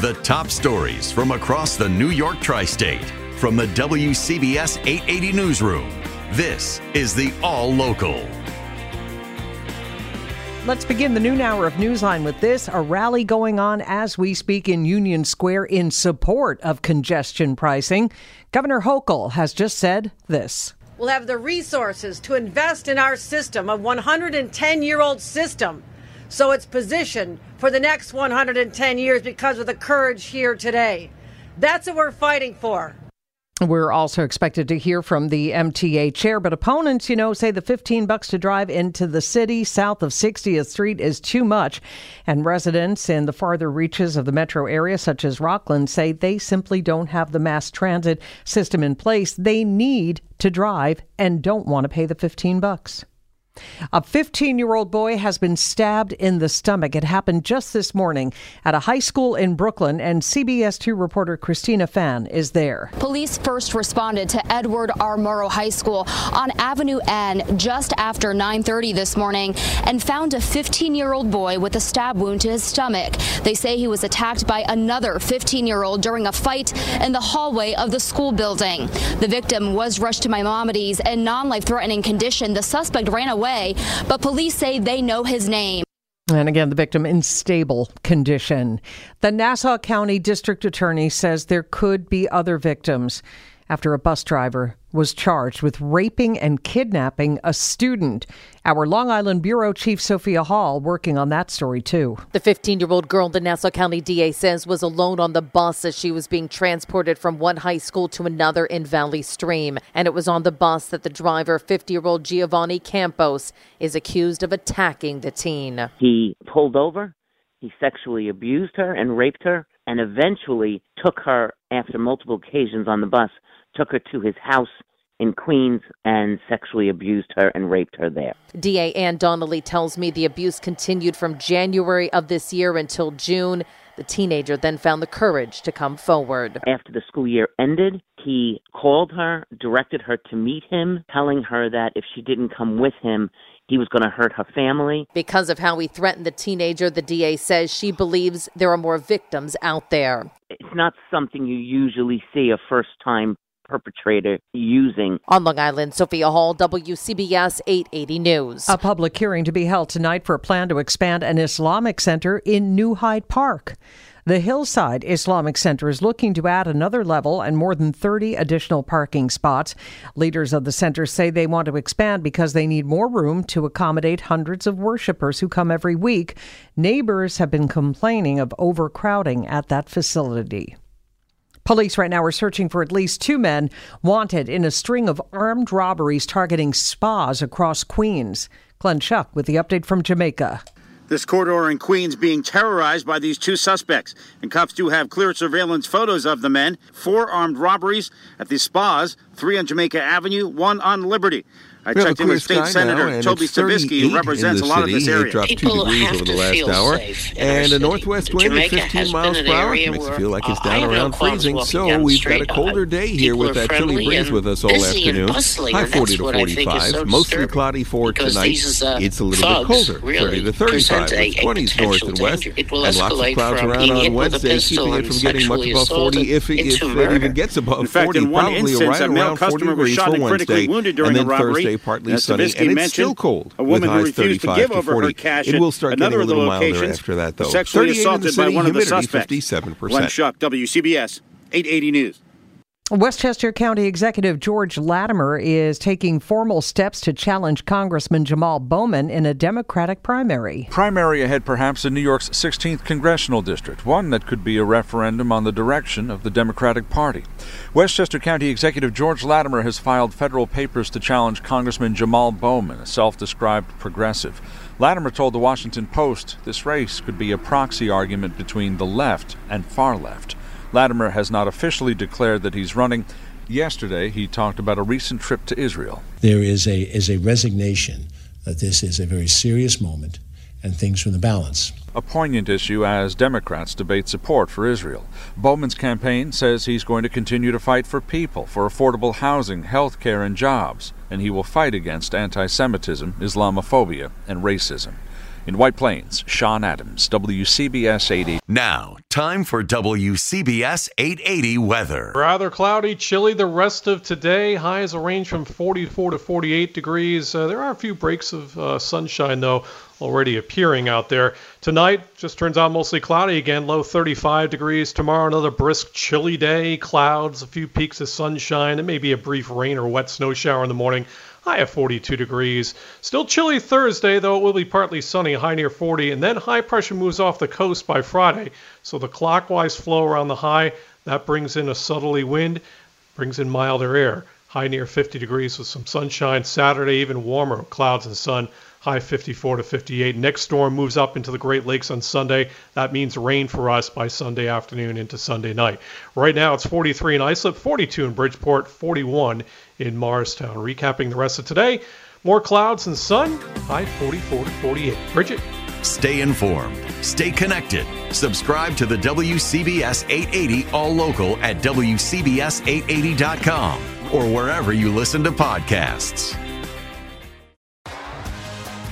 The top stories from across the New York tri state from the WCBS 880 Newsroom. This is the All Local. Let's begin the noon hour of Newsline with this. A rally going on as we speak in Union Square in support of congestion pricing. Governor Hochul has just said this We'll have the resources to invest in our system, a 110 year old system, so it's positioned for the next 110 years because of the courage here today. That's what we're fighting for. We're also expected to hear from the MTA chair, but opponents, you know, say the 15 bucks to drive into the city south of 60th Street is too much. And residents in the farther reaches of the metro area, such as Rockland, say they simply don't have the mass transit system in place they need to drive and don't want to pay the 15 bucks. A 15 year old boy has been stabbed in the stomach. It happened just this morning at a high school in Brooklyn, and CBS 2 reporter Christina Fan is there. Police first responded to Edward R. Murrow High School on Avenue N just after 9:30 this morning and found a 15 year old boy with a stab wound to his stomach. They say he was attacked by another 15 year old during a fight in the hallway of the school building. The victim was rushed to Maimonides in non life threatening condition. The suspect ran away away, but police say they know his name. And again, the victim in stable condition. The Nassau County District Attorney says there could be other victims after a bus driver was charged with raping and kidnapping a student. Our Long Island Bureau Chief Sophia Hall working on that story too. The 15 year old girl the Nassau County DA says was alone on the bus as she was being transported from one high school to another in Valley Stream. And it was on the bus that the driver, 50 year old Giovanni Campos, is accused of attacking the teen. He pulled over, he sexually abused her and raped her, and eventually took her after multiple occasions on the bus took her to his house in Queens and sexually abused her and raped her there. DA Anne Donnelly tells me the abuse continued from January of this year until June. The teenager then found the courage to come forward. After the school year ended, he called her, directed her to meet him, telling her that if she didn't come with him, he was going to hurt her family. Because of how he threatened the teenager, the DA says she believes there are more victims out there. It's not something you usually see a first time perpetrator using. On Long Island, Sophia Hall, WCBS 880 News. A public hearing to be held tonight for a plan to expand an Islamic center in New Hyde Park. The Hillside Islamic Center is looking to add another level and more than 30 additional parking spots. Leaders of the center say they want to expand because they need more room to accommodate hundreds of worshippers who come every week. Neighbors have been complaining of overcrowding at that facility. Police right now are searching for at least two men wanted in a string of armed robberies targeting spas across Queens. Glenn Schuck with the update from Jamaica. This corridor in Queens being terrorized by these two suspects. And cops do have clear surveillance photos of the men. Four armed robberies at the spas, three on Jamaica Avenue, one on Liberty. I we checked in with State Senator Toby Stavisky, who represents a lot of this area. It dropped People two degrees over the last hour. And a northwest wind at 15 miles per hour makes it feel like it's down around freezing. So we've got a colder day here with that chilly breeze with us all afternoon. High 40 to 45. Mostly cloudy for tonight. It's a little bit colder. 30 to 35 with 20s north and west. And lots of clouds around on Wednesday, keeping it from getting much above 40 if it even gets above 40. Probably right around 40 degrees for Wednesday. And then Thursday Today, partly sunny, and it's still cold. A woman who refused to give over 40. her cash it will start another getting a little of the milder locations after that, though. Sexually assaulted by one of the suspects. 57%. Glenn Schuck, WCBS 880 News. Westchester County Executive George Latimer is taking formal steps to challenge Congressman Jamal Bowman in a Democratic primary. Primary ahead, perhaps, in New York's 16th congressional district, one that could be a referendum on the direction of the Democratic Party. Westchester County Executive George Latimer has filed federal papers to challenge Congressman Jamal Bowman, a self described progressive. Latimer told the Washington Post this race could be a proxy argument between the left and far left. Latimer has not officially declared that he's running. Yesterday, he talked about a recent trip to Israel. There is a, is a resignation that this is a very serious moment and things from the balance. A poignant issue as Democrats debate support for Israel. Bowman's campaign says he's going to continue to fight for people, for affordable housing, health care, and jobs, and he will fight against anti Semitism, Islamophobia, and racism. In White Plains, Sean Adams, WCBS 80. Now, time for WCBS 880 weather. Rather cloudy, chilly the rest of today. Highs will range from 44 to 48 degrees. Uh, there are a few breaks of uh, sunshine, though, already appearing out there. Tonight just turns out mostly cloudy again, low 35 degrees. Tomorrow, another brisk, chilly day. Clouds, a few peaks of sunshine, and maybe a brief rain or wet snow shower in the morning high of 42 degrees. Still chilly Thursday, though it will be partly sunny, high near 40, and then high pressure moves off the coast by Friday. So the clockwise flow around the high, that brings in a southerly wind, brings in milder air. High near 50 degrees with some sunshine. Saturday, even warmer, clouds and sun high 54 to 58. Next storm moves up into the Great Lakes on Sunday. That means rain for us by Sunday afternoon into Sunday night. Right now it's 43 in Islip, 42 in Bridgeport, 41 in Morristown. Recapping the rest of today, more clouds and sun, high 44 to 48. Brigitte. Stay informed. Stay connected. Subscribe to the WCBS 880 All Local at WCBS880.com or wherever you listen to podcasts.